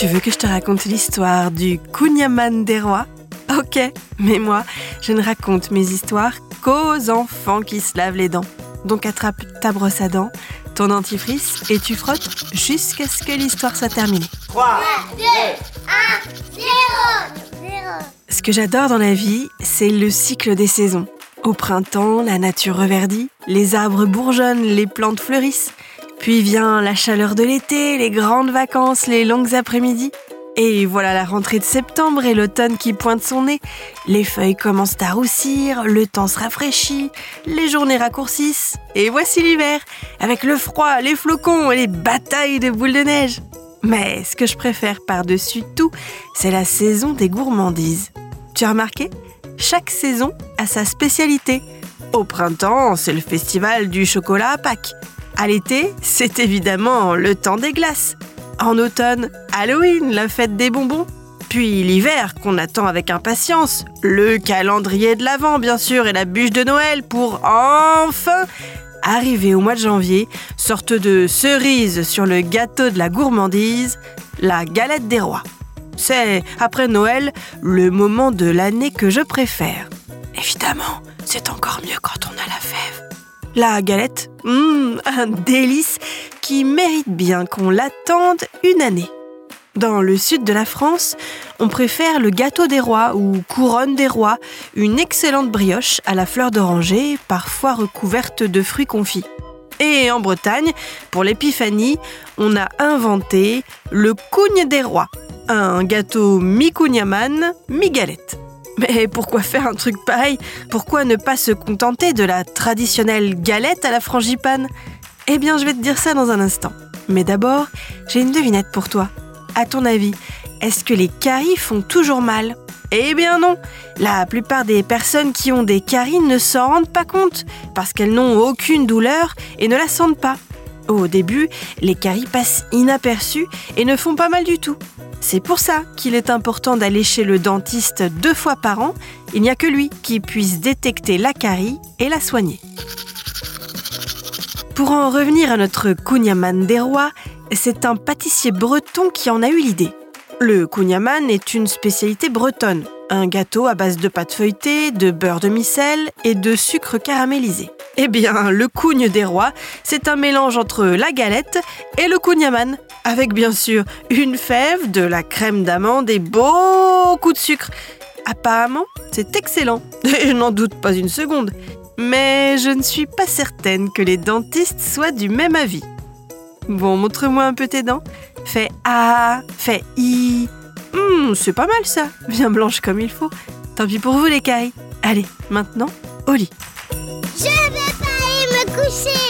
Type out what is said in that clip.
Tu veux que je te raconte l'histoire du Kunyaman des rois? Ok, mais moi, je ne raconte mes histoires qu'aux enfants qui se lavent les dents. Donc attrape ta brosse à dents, ton dentifrice et tu frottes jusqu'à ce que l'histoire soit terminée. 3, 2, 1, 0, 0. Ce que j'adore dans la vie, c'est le cycle des saisons. Au printemps, la nature reverdit, les arbres bourgeonnent, les plantes fleurissent. Puis vient la chaleur de l'été, les grandes vacances, les longues après-midi. Et voilà la rentrée de septembre et l'automne qui pointe son nez. Les feuilles commencent à roussir, le temps se rafraîchit, les journées raccourcissent. Et voici l'hiver, avec le froid, les flocons et les batailles de boules de neige. Mais ce que je préfère par-dessus tout, c'est la saison des gourmandises. Tu as remarqué? Chaque saison a sa spécialité. Au printemps, c'est le festival du chocolat à Pâques. À l'été, c'est évidemment le temps des glaces. En automne, Halloween, la fête des bonbons. Puis l'hiver, qu'on attend avec impatience, le calendrier de l'Avent, bien sûr, et la bûche de Noël pour enfin arriver au mois de janvier, sorte de cerise sur le gâteau de la gourmandise, la galette des rois. C'est, après Noël, le moment de l'année que je préfère. Évidemment, c'est encore mieux quand on a la fève. La galette, hum, un délice qui mérite bien qu'on l'attende une année. Dans le sud de la France, on préfère le gâteau des rois ou couronne des rois, une excellente brioche à la fleur d'oranger, parfois recouverte de fruits confits. Et en Bretagne, pour l'épiphanie, on a inventé le cougne des rois, un gâteau mi-cougnaman, mi-galette. Mais pourquoi faire un truc pareil? Pourquoi ne pas se contenter de la traditionnelle galette à la frangipane? Eh bien, je vais te dire ça dans un instant. Mais d'abord, j'ai une devinette pour toi. À ton avis, est-ce que les caries font toujours mal? Eh bien non La plupart des personnes qui ont des caries ne s'en rendent pas compte, parce qu'elles n'ont aucune douleur et ne la sentent pas. Au début, les caries passent inaperçues et ne font pas mal du tout. C'est pour ça qu'il est important d'aller chez le dentiste deux fois par an. Il n'y a que lui qui puisse détecter la carie et la soigner. Pour en revenir à notre Kunyaman des rois, c'est un pâtissier breton qui en a eu l'idée. Le Kunyaman est une spécialité bretonne, un gâteau à base de pâte feuilletée, de beurre de micelle et de sucre caramélisé. Eh bien, le cougne des rois, c'est un mélange entre la galette et le kunyaman, avec bien sûr une fève, de la crème d'amande et beaucoup de sucre. Apparemment, c'est excellent, je n'en doute pas une seconde. Mais je ne suis pas certaine que les dentistes soient du même avis. Bon, montre-moi un peu tes dents. Fais A, fais I. Hum, c'est pas mal ça, bien blanche comme il faut. Tant pis pour vous les cailles. Allez, maintenant, au lit. Je vais pas aller me coucher.